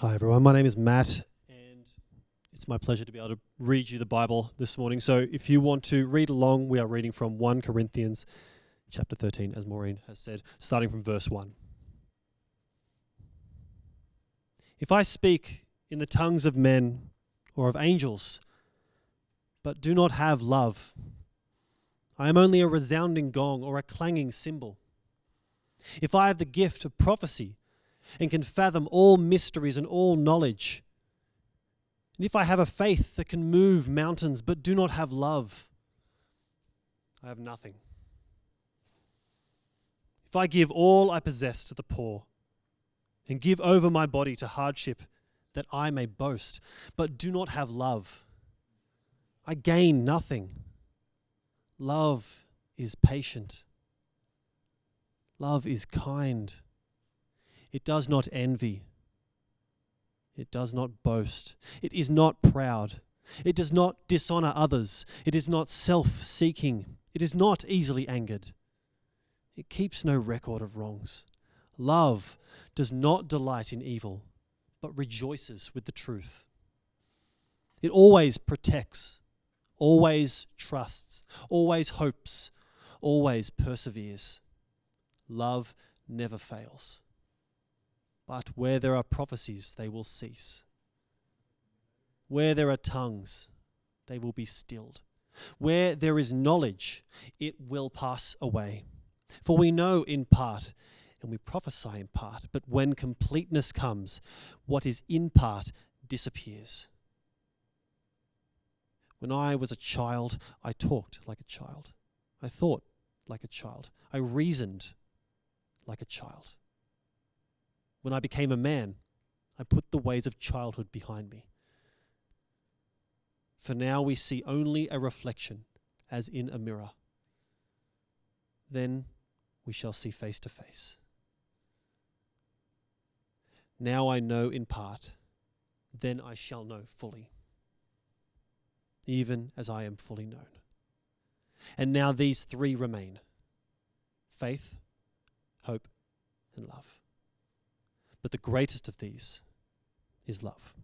Hi, everyone. My name is Matt, and it's my pleasure to be able to read you the Bible this morning. So, if you want to read along, we are reading from 1 Corinthians chapter 13, as Maureen has said, starting from verse 1. If I speak in the tongues of men or of angels, but do not have love, I am only a resounding gong or a clanging cymbal. If I have the gift of prophecy, and can fathom all mysteries and all knowledge. And if I have a faith that can move mountains but do not have love, I have nothing. If I give all I possess to the poor and give over my body to hardship that I may boast, but do not have love, I gain nothing. Love is patient. Love is kind. It does not envy. It does not boast. It is not proud. It does not dishonor others. It is not self seeking. It is not easily angered. It keeps no record of wrongs. Love does not delight in evil, but rejoices with the truth. It always protects, always trusts, always hopes, always perseveres. Love never fails. But where there are prophecies, they will cease. Where there are tongues, they will be stilled. Where there is knowledge, it will pass away. For we know in part, and we prophesy in part, but when completeness comes, what is in part disappears. When I was a child, I talked like a child. I thought like a child. I reasoned like a child. When I became a man, I put the ways of childhood behind me. For now we see only a reflection as in a mirror. Then we shall see face to face. Now I know in part, then I shall know fully, even as I am fully known. And now these three remain faith, hope, and love. But the greatest of these is love.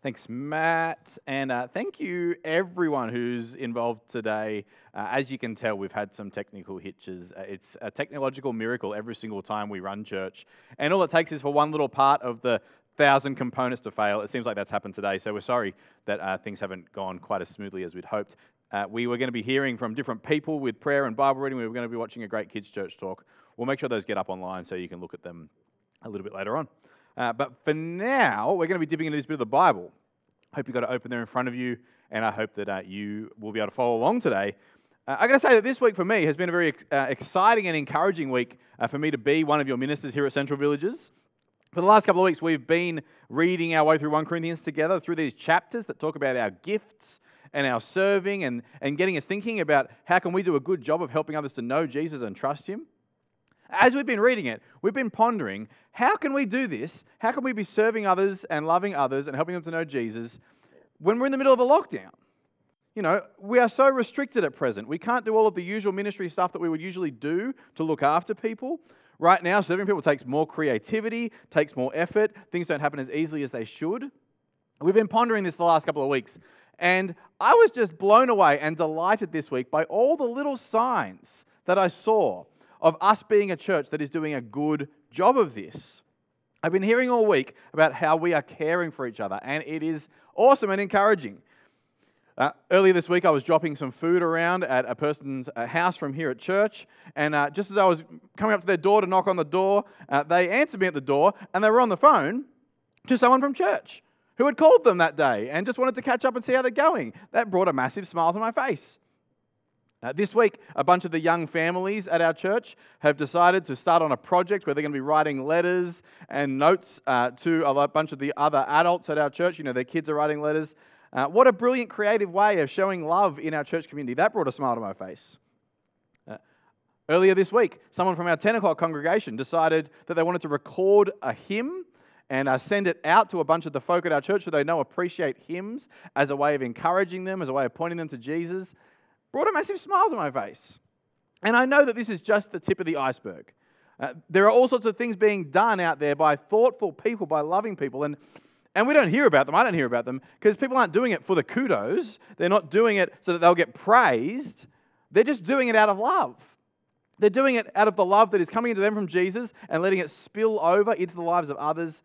Thanks, Matt. And uh, thank you, everyone who's involved today. Uh, as you can tell, we've had some technical hitches. Uh, it's a technological miracle every single time we run church. And all it takes is for one little part of the thousand components to fail. It seems like that's happened today. So we're sorry that uh, things haven't gone quite as smoothly as we'd hoped. Uh, we were going to be hearing from different people with prayer and Bible reading. We were going to be watching a great kids' church talk. We'll make sure those get up online so you can look at them a little bit later on. Uh, but for now, we're going to be dipping into this bit of the Bible. I hope you've got it open there in front of you, and I hope that uh, you will be able to follow along today. Uh, I'm going to say that this week for me has been a very uh, exciting and encouraging week uh, for me to be one of your ministers here at Central Villages. For the last couple of weeks, we've been reading our way through 1 Corinthians together through these chapters that talk about our gifts and our serving and, and getting us thinking about how can we do a good job of helping others to know Jesus and trust him. As we've been reading it, we've been pondering how can we do this? How can we be serving others and loving others and helping them to know Jesus when we're in the middle of a lockdown? You know, we are so restricted at present. We can't do all of the usual ministry stuff that we would usually do to look after people. Right now, serving people takes more creativity, takes more effort. Things don't happen as easily as they should. We've been pondering this the last couple of weeks and I was just blown away and delighted this week by all the little signs that I saw of us being a church that is doing a good job of this. I've been hearing all week about how we are caring for each other, and it is awesome and encouraging. Uh, earlier this week, I was dropping some food around at a person's uh, house from here at church, and uh, just as I was coming up to their door to knock on the door, uh, they answered me at the door, and they were on the phone to someone from church who had called them that day and just wanted to catch up and see how they're going. That brought a massive smile to my face. Uh, this week, a bunch of the young families at our church have decided to start on a project where they're going to be writing letters and notes uh, to a bunch of the other adults at our church. You know, their kids are writing letters. Uh, what a brilliant, creative way of showing love in our church community. That brought a smile to my face. Uh, earlier this week, someone from our 10 o'clock congregation decided that they wanted to record a hymn and uh, send it out to a bunch of the folk at our church who they know appreciate hymns as a way of encouraging them, as a way of pointing them to Jesus, brought a massive smile to my face. And I know that this is just the tip of the iceberg. Uh, there are all sorts of things being done out there by thoughtful people, by loving people, and, and we don't hear about them. I don't hear about them because people aren't doing it for the kudos. They're not doing it so that they'll get praised. They're just doing it out of love. They're doing it out of the love that is coming into them from Jesus and letting it spill over into the lives of others.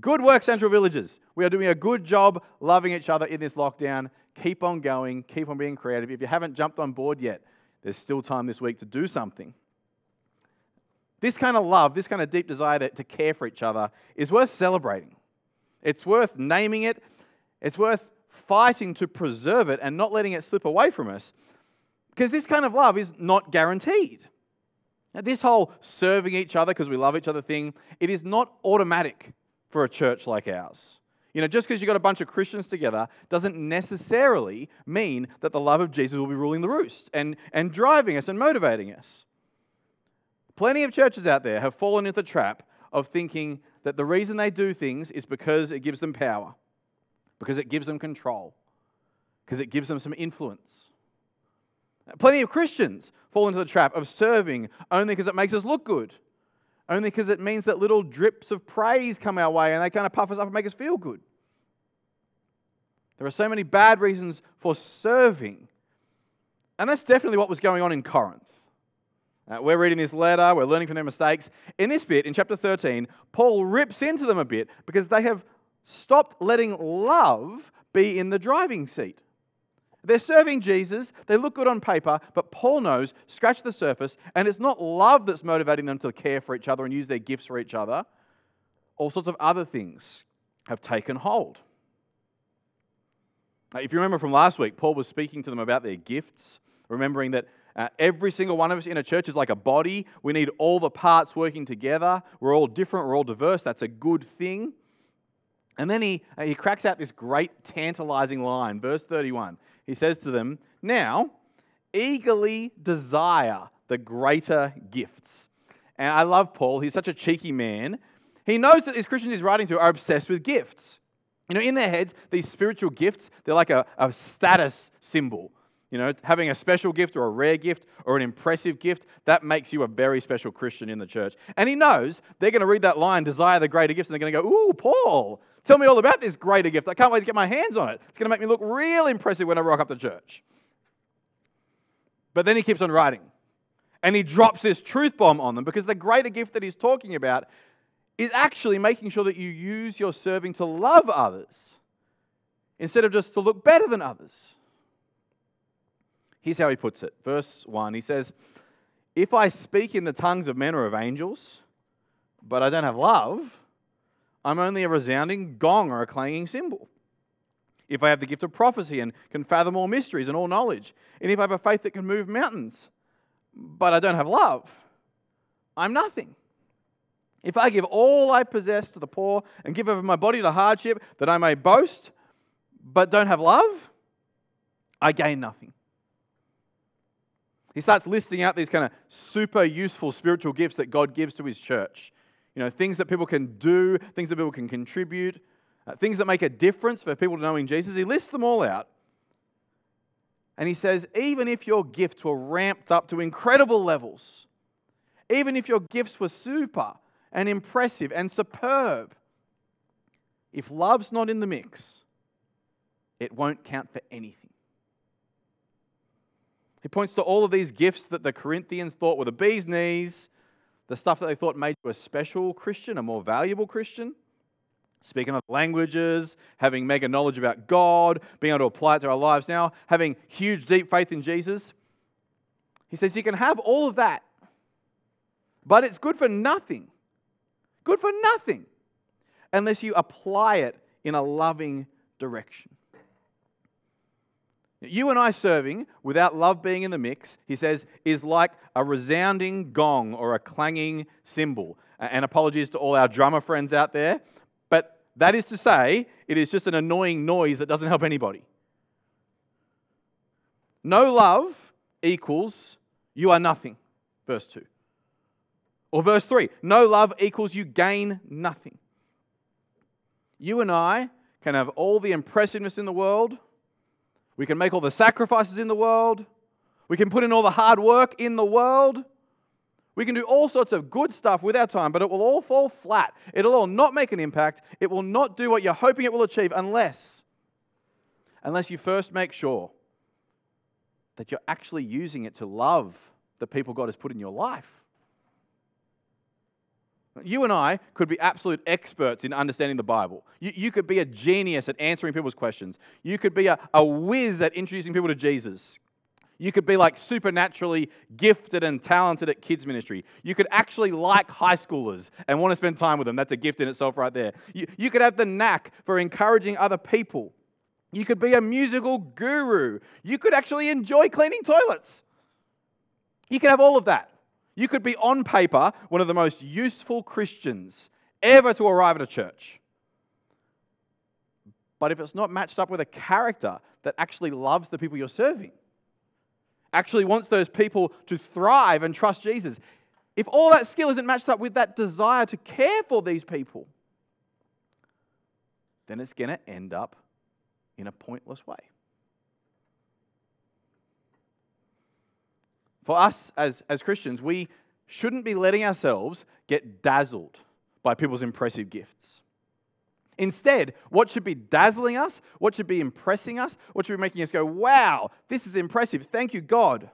Good work, Central Villages. We are doing a good job loving each other in this lockdown. Keep on going, keep on being creative. If you haven't jumped on board yet, there's still time this week to do something. This kind of love, this kind of deep desire to, to care for each other is worth celebrating. It's worth naming it. It's worth fighting to preserve it and not letting it slip away from us because this kind of love is not guaranteed. Now, this whole serving each other because we love each other thing, it is not automatic for a church like ours. You know, just because you've got a bunch of Christians together doesn't necessarily mean that the love of Jesus will be ruling the roost and, and driving us and motivating us. Plenty of churches out there have fallen into the trap of thinking that the reason they do things is because it gives them power, because it gives them control, because it gives them some influence. Plenty of Christians fall into the trap of serving only because it makes us look good, only because it means that little drips of praise come our way and they kind of puff us up and make us feel good. There are so many bad reasons for serving. And that's definitely what was going on in Corinth. Uh, we're reading this letter, we're learning from their mistakes. In this bit, in chapter 13, Paul rips into them a bit because they have stopped letting love be in the driving seat. They're serving Jesus, they look good on paper, but Paul knows, scratch the surface, and it's not love that's motivating them to care for each other and use their gifts for each other. All sorts of other things have taken hold. If you remember from last week, Paul was speaking to them about their gifts, remembering that uh, every single one of us in a church is like a body. We need all the parts working together. We're all different, we're all diverse. That's a good thing. And then he, uh, he cracks out this great tantalizing line, verse 31. He says to them, Now, eagerly desire the greater gifts. And I love Paul. He's such a cheeky man. He knows that these Christians he's writing to are obsessed with gifts. You know, in their heads, these spiritual gifts, they're like a, a status symbol. You know, having a special gift or a rare gift or an impressive gift, that makes you a very special Christian in the church. And he knows they're going to read that line, desire the greater gifts, and they're going to go, Ooh, Paul, tell me all about this greater gift. I can't wait to get my hands on it. It's going to make me look real impressive when I rock up to church. But then he keeps on writing. And he drops this truth bomb on them because the greater gift that he's talking about is actually making sure that you use your serving to love others instead of just to look better than others. Here's how he puts it. Verse 1 he says, If I speak in the tongues of men or of angels, but I don't have love, I'm only a resounding gong or a clanging cymbal. If I have the gift of prophecy and can fathom all mysteries and all knowledge, and if I have a faith that can move mountains, but I don't have love, I'm nothing. If I give all I possess to the poor and give over my body to hardship that I may boast, but don't have love, I gain nothing. He starts listing out these kind of super useful spiritual gifts that God gives to his church. You know, things that people can do, things that people can contribute, uh, things that make a difference for people to knowing Jesus. He lists them all out. And he says, even if your gifts were ramped up to incredible levels, even if your gifts were super and impressive and superb, if love's not in the mix, it won't count for anything. He points to all of these gifts that the Corinthians thought were the bee's knees, the stuff that they thought made you a special Christian, a more valuable Christian. Speaking of languages, having mega knowledge about God, being able to apply it to our lives now, having huge, deep faith in Jesus. He says you can have all of that, but it's good for nothing. Good for nothing unless you apply it in a loving direction. You and I serving without love being in the mix, he says, is like a resounding gong or a clanging cymbal. And apologies to all our drummer friends out there, but that is to say, it is just an annoying noise that doesn't help anybody. No love equals you are nothing, verse 2. Or verse 3 no love equals you gain nothing. You and I can have all the impressiveness in the world we can make all the sacrifices in the world. We can put in all the hard work in the world. We can do all sorts of good stuff with our time, but it will all fall flat. It'll all not make an impact. It will not do what you're hoping it will achieve unless unless you first make sure that you're actually using it to love the people God has put in your life. You and I could be absolute experts in understanding the Bible. You, you could be a genius at answering people's questions. You could be a, a whiz at introducing people to Jesus. You could be like supernaturally gifted and talented at kids' ministry. You could actually like high schoolers and want to spend time with them. That's a gift in itself, right there. You, you could have the knack for encouraging other people. You could be a musical guru. You could actually enjoy cleaning toilets. You can have all of that. You could be on paper one of the most useful Christians ever to arrive at a church. But if it's not matched up with a character that actually loves the people you're serving, actually wants those people to thrive and trust Jesus, if all that skill isn't matched up with that desire to care for these people, then it's going to end up in a pointless way. For us as, as Christians, we shouldn't be letting ourselves get dazzled by people's impressive gifts. Instead, what should be dazzling us, what should be impressing us, what should be making us go, wow, this is impressive, thank you, God,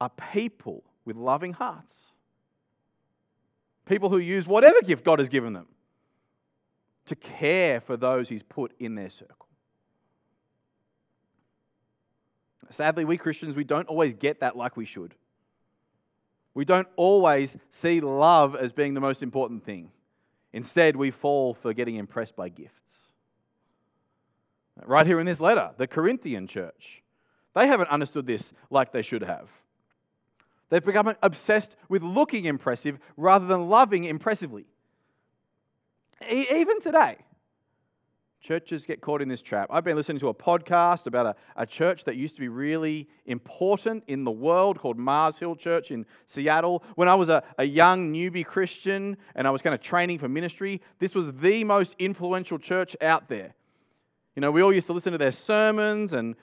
are people with loving hearts. People who use whatever gift God has given them to care for those He's put in their circle. Sadly, we Christians, we don't always get that like we should. We don't always see love as being the most important thing. Instead, we fall for getting impressed by gifts. Right here in this letter, the Corinthian church, they haven't understood this like they should have. They've become obsessed with looking impressive rather than loving impressively. E- even today, churches get caught in this trap. I've been listening to a podcast about a, a church that used to be really important in the world called Mars Hill Church in Seattle. When I was a, a young newbie Christian and I was kind of training for ministry, this was the most influential church out there. You know, we all used to listen to their sermons and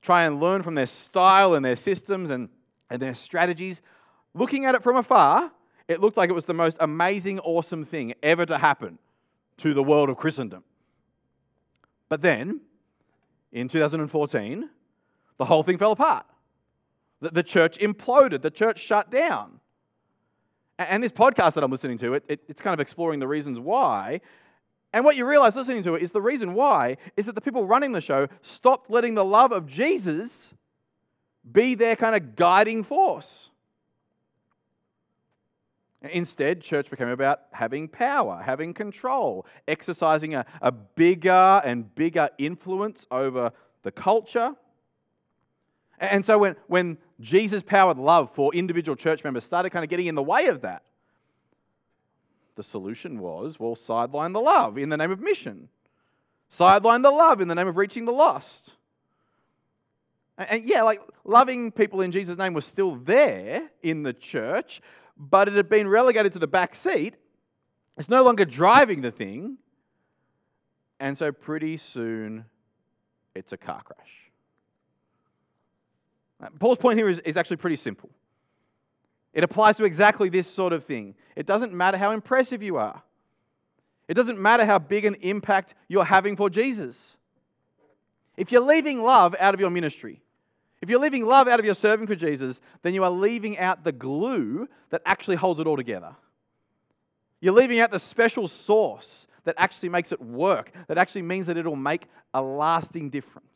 try and learn from their style and their systems and, and their strategies. Looking at it from afar, it looked like it was the most amazing, awesome thing ever to happen to the world of Christendom. But then, in 2014, the whole thing fell apart. The, the church imploded, the church shut down. And this podcast that I'm listening to, it, it, it's kind of exploring the reasons why. And what you realize listening to it is the reason why is that the people running the show stopped letting the love of Jesus be their kind of guiding force. Instead, church became about having power, having control, exercising a, a bigger and bigger influence over the culture. And so when, when Jesus' powered love for individual church members started kind of getting in the way of that, the solution was well, sideline the love in the name of mission, sideline the love in the name of reaching the lost. And, and yeah, like loving people in Jesus' name was still there in the church, but it had been relegated to the back seat. It's no longer driving the thing. And so pretty soon it's a car crash. Uh, Paul's point here is, is actually pretty simple. It applies to exactly this sort of thing. It doesn't matter how impressive you are, it doesn't matter how big an impact you're having for Jesus. If you're leaving love out of your ministry, if you're leaving love out of your serving for Jesus, then you are leaving out the glue that actually holds it all together. You're leaving out the special sauce that actually makes it work, that actually means that it'll make a lasting difference.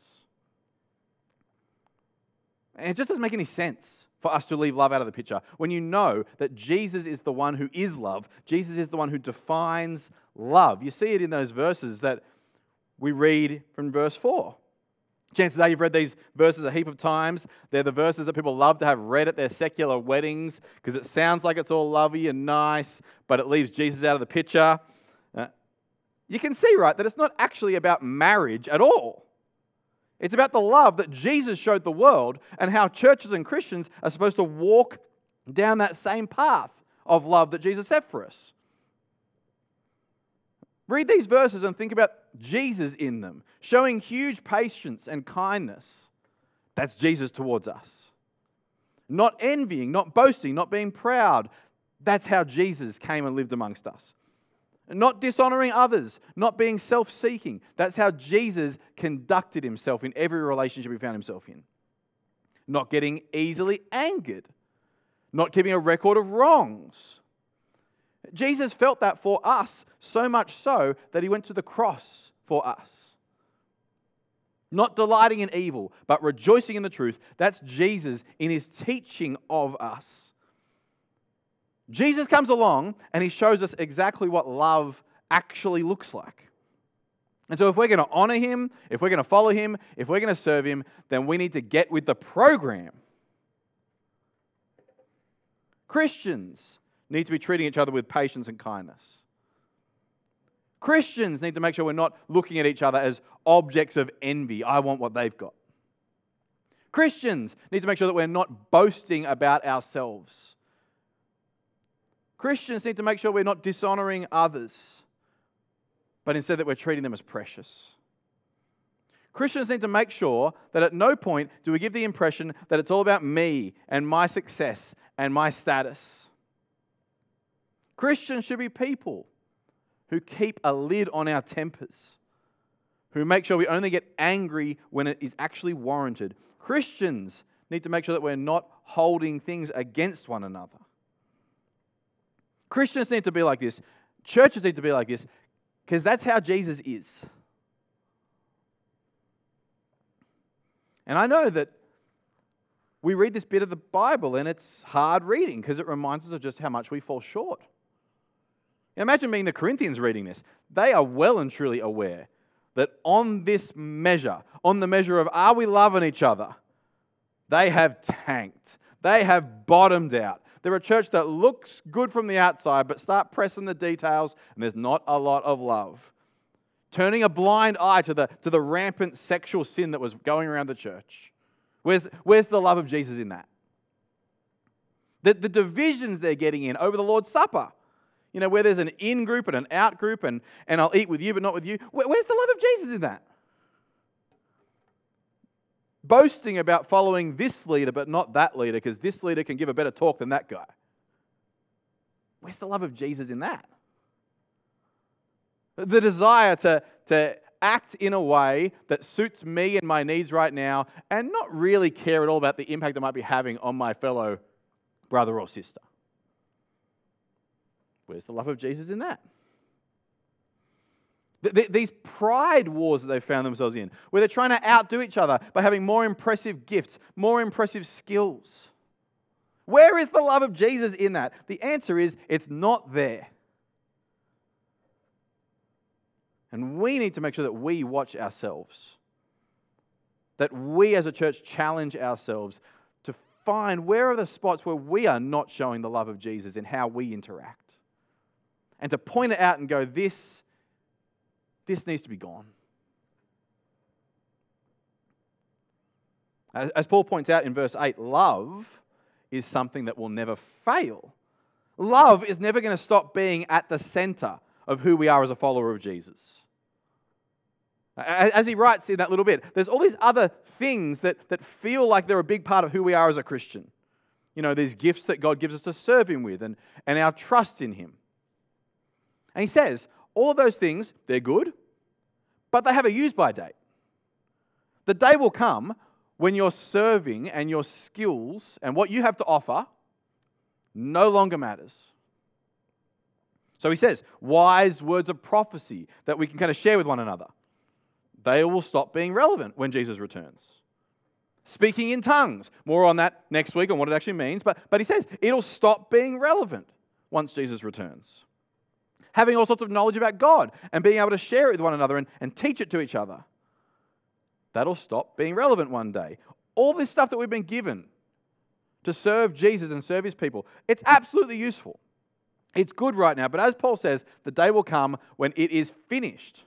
And it just doesn't make any sense for us to leave love out of the picture when you know that Jesus is the one who is love. Jesus is the one who defines love. You see it in those verses that we read from verse 4. Chances are you've read these verses a heap of times. They're the verses that people love to have read at their secular weddings because it sounds like it's all lovey and nice, but it leaves Jesus out of the picture. Uh, you can see, right, that it's not actually about marriage at all. It's about the love that Jesus showed the world and how churches and Christians are supposed to walk down that same path of love that Jesus set for us. Read these verses and think about Jesus in them, showing huge patience and kindness. That's Jesus towards us. not envying, not boasting, not being proud. That's how Jesus came and lived amongst us. Not dishonoring others, not being self seeking. That's how Jesus conducted himself in every relationship he found himself in. Not getting easily angered, not keeping a record of wrongs. Jesus felt that for us, so much so that he went to the cross for us not delighting in evil, but rejoicing in the truth. That's Jesus in his teaching of us. Jesus comes along and he shows us exactly what love actually looks like. And so, if we're going to honor him, if we're going to follow him, if we're going to serve him, then we need to get with the program. Christians need to be treating each other with patience and kindness. Christians need to make sure we're not looking at each other as objects of envy. I want what they've got. Christians need to make sure that we're not boasting about ourselves. Christians need to make sure we're not dishonoring others, but instead that we're treating them as precious. Christians need to make sure that at no point do we give the impression that it's all about me and my success and my status. Christians should be people who keep a lid on our tempers, who make sure we only get angry when it is actually warranted. Christians need to make sure that we're not holding things against one another. Christians need to be like this. Churches need to be like this because that's how Jesus is. And I know that we read this bit of the Bible and it's hard reading because it reminds us of just how much we fall short. Imagine being the Corinthians reading this. They are well and truly aware that on this measure, on the measure of are we loving each other, they have tanked. They have bottomed out. They're a church that looks good from the outside, but start pressing the details, and there's not a lot of love. Turning a blind eye to the, to the rampant sexual sin that was going around the church. Where's, where's the love of Jesus in that? The, the divisions they're getting in over the Lord's Supper. You know, where there's an in group and an out group, and, and I'll eat with you but not with you. Where, where's the love of Jesus in that? Boasting about following this leader but not that leader because this leader can give a better talk than that guy. Where's the love of Jesus in that? The desire to, to act in a way that suits me and my needs right now and not really care at all about the impact I might be having on my fellow brother or sister. Where's the love of Jesus in that? These pride wars that they've found themselves in, where they're trying to outdo each other by having more impressive gifts, more impressive skills. Where is the love of Jesus in that? The answer is it's not there. And we need to make sure that we watch ourselves, that we as a church challenge ourselves to find where are the spots where we are not showing the love of Jesus in how we interact and to point it out and go, this, this needs to be gone. As Paul points out in verse 8, love is something that will never fail. Love is never going to stop being at the center of who we are as a follower of Jesus. As he writes in that little bit, there's all these other things that, that feel like they're a big part of who we are as a Christian. You know, these gifts that God gives us to serve Him with and, and our trust in Him. And he says, all of those things, they're good, but they have a use by date. The day will come when your serving and your skills and what you have to offer no longer matters. So he says, wise words of prophecy that we can kind of share with one another. They will stop being relevant when Jesus returns. Speaking in tongues, more on that next week on what it actually means, but, but he says it'll stop being relevant once Jesus returns having all sorts of knowledge about God and being able to share it with one another and, and teach it to each other. That'll stop being relevant one day. All this stuff that we've been given to serve Jesus and serve his people, it's absolutely useful. It's good right now, but as Paul says, the day will come when it is finished.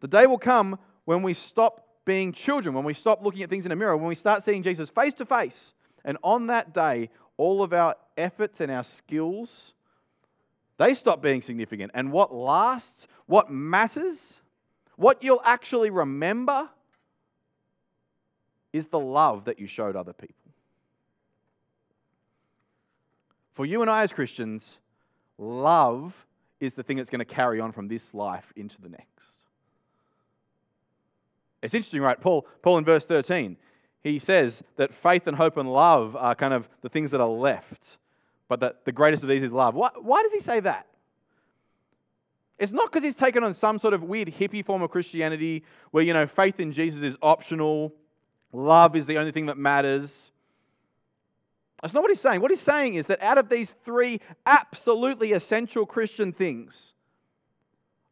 The day will come when we stop being children, when we stop looking at things in a mirror, when we start seeing Jesus face to face. And on that day, all of our efforts and our skills they stop being significant. And what lasts, what matters, what you'll actually remember is the love that you showed other people. For you and I as Christians, love is the thing that's going to carry on from this life into the next. It's interesting, right? Paul, Paul in verse 13, he says that faith and hope and love are kind of the things that are left, but that the greatest of these is love. Why, why does he say that? It's not because he's taken on some sort of weird hippie form of Christianity where, you know, faith in Jesus is optional, love is the only thing that matters. That's not what he's saying. What he's saying is that out of these three absolutely essential Christian things,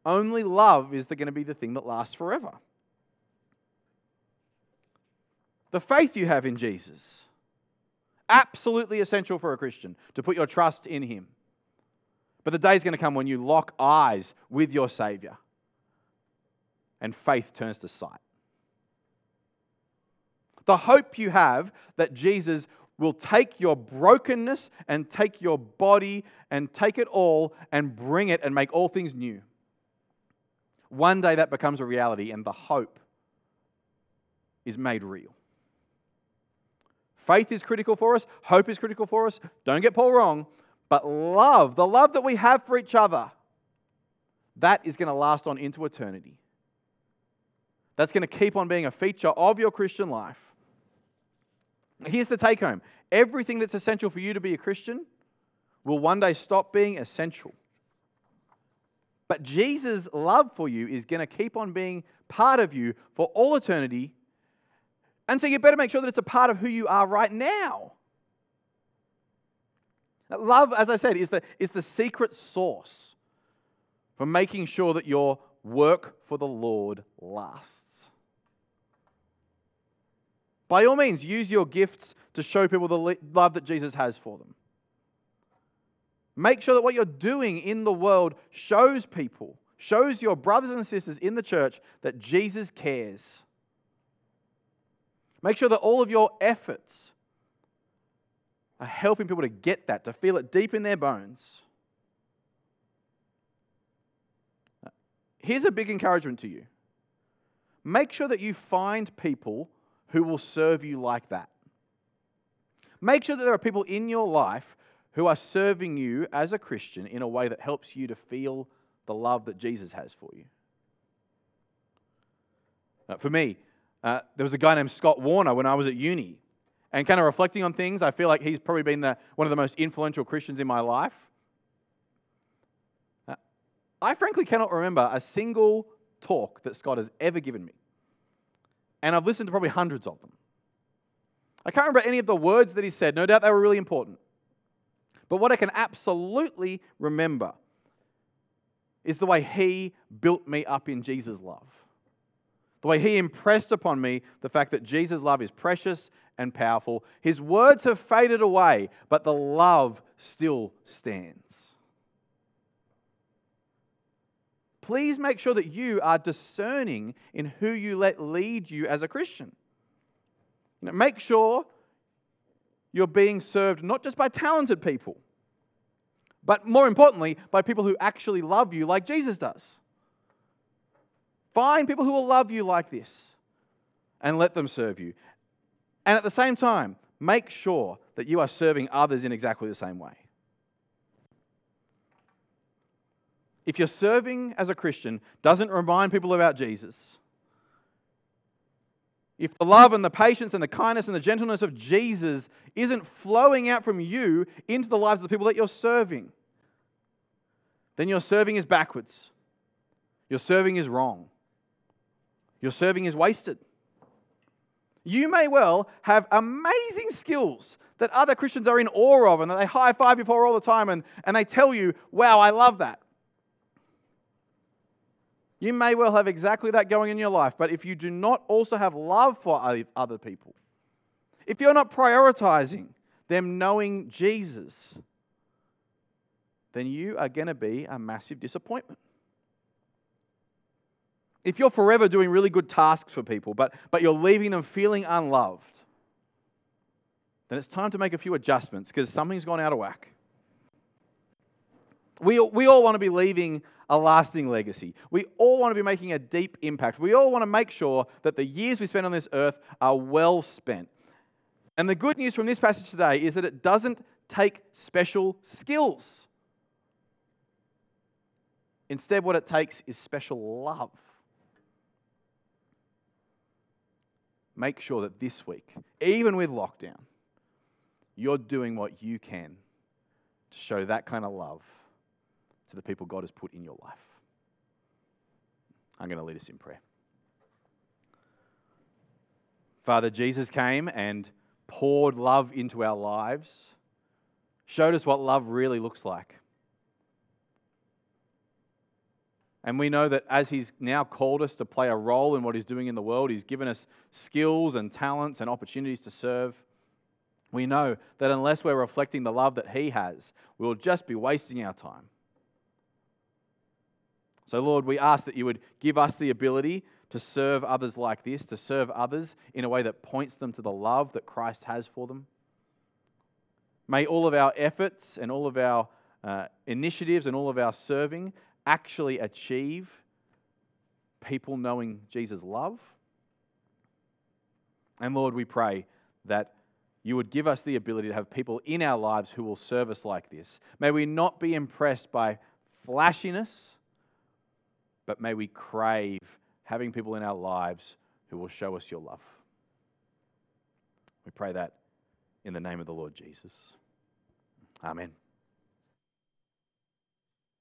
only love is going to be the thing that lasts forever. The faith you have in Jesus, absolutely essential for a Christian to put your trust in him. But the day is going to come when you lock eyes with your Savior and faith turns to sight. The hope you have that Jesus will take your brokenness and take your body and take it all and bring it and make all things new. One day that becomes a reality and the hope is made real. Faith is critical for us, hope is critical for us. Don't get Paul wrong, but love, the love that we have for each other, that is going to last on into eternity. That's going to keep on being a feature of your Christian life. Here's the take home everything that's essential for you to be a Christian will one day stop being essential. But Jesus' love for you is going to keep on being part of you for all eternity. And so you better make sure that it's a part of who you are right now. Love, as I said, is the, is the secret sauce for making sure that your work for the Lord lasts. By all means, use your gifts to show people the love that Jesus has for them. Make sure that what you're doing in the world shows people, shows your brothers and sisters in the church that Jesus cares. Make sure that all of your efforts are helping people to get that, to feel it deep in their bones. Here's a big encouragement to you make sure that you find people who will serve you like that. Make sure that there are people in your life who are serving you as a Christian in a way that helps you to feel the love that Jesus has for you. Uh, for me, uh, there was a guy named Scott Warner when I was at uni. And kind of reflecting on things, I feel like he's probably been the, one of the most influential Christians in my life. Uh, I frankly cannot remember a single talk that Scott has ever given me and I've listened to probably hundreds of them. I can't remember any of the words that he said. No doubt they were really important. But what I can absolutely remember is the way he built me up in Jesus' love. The way he impressed upon me the fact that Jesus' love is precious and powerful. His words have faded away, but the love still stands. please make sure that you are discerning in who you let lead you as a Christian. Know, make sure you're being served not just by talented people, but more importantly, by people who actually love you like Jesus does. Find people who will love you like this and let them serve you. And at the same time, make sure that you are serving others in exactly the same way. if you're serving as a Christian doesn't remind people about Jesus, if the love and the patience and the kindness and the gentleness of Jesus isn't flowing out from you into the lives of the people that you're serving, then your serving is backwards. Your serving is wrong. Your serving is wasted. You may well have amazing skills that other Christians are in awe of and that they high five you for all the time and, and they tell you, wow, I love that. You may well have exactly that going in your life, but if you do not also have love for other people, if you're not prioritizing them knowing Jesus, then you are going to be a massive disappointment. If you're forever doing really good tasks for people, but, but you're leaving them feeling unloved, then it's time to make a few adjustments because something's gone out of whack. We, we all want to be leaving a lasting legacy. We all want to be making a deep impact. We all want to make sure that the years we spend on this earth are well spent. And the good news from this passage today is that it doesn't take special skills. Instead, what it takes is special love. Make sure that this week, even with lockdown, you're doing what you can to show that kind of love to the people God has put in your life. I'm going to lead us in prayer. Father, Jesus came and poured love into our lives, showed us what love really looks like. And we know that as He's now called us to play a role in what He's doing in the world, He's given us skills and talents and opportunities to serve. We know that unless we're reflecting the love that He has, we'll just be wasting our time. So, Lord, we ask that you would give us the ability to serve others like this, to serve others in a way that points them to the love that Christ has for them. May all of our efforts and all of our uh, initiatives and all of our serving actually achieve people knowing Jesus' love. And Lord, we pray that you would give us the ability to have people in our lives who will serve us like this. May we not be impressed by flashiness, but may we crave having people in our lives who will show us your love. We pray that in the name of the Lord Jesus. Amen.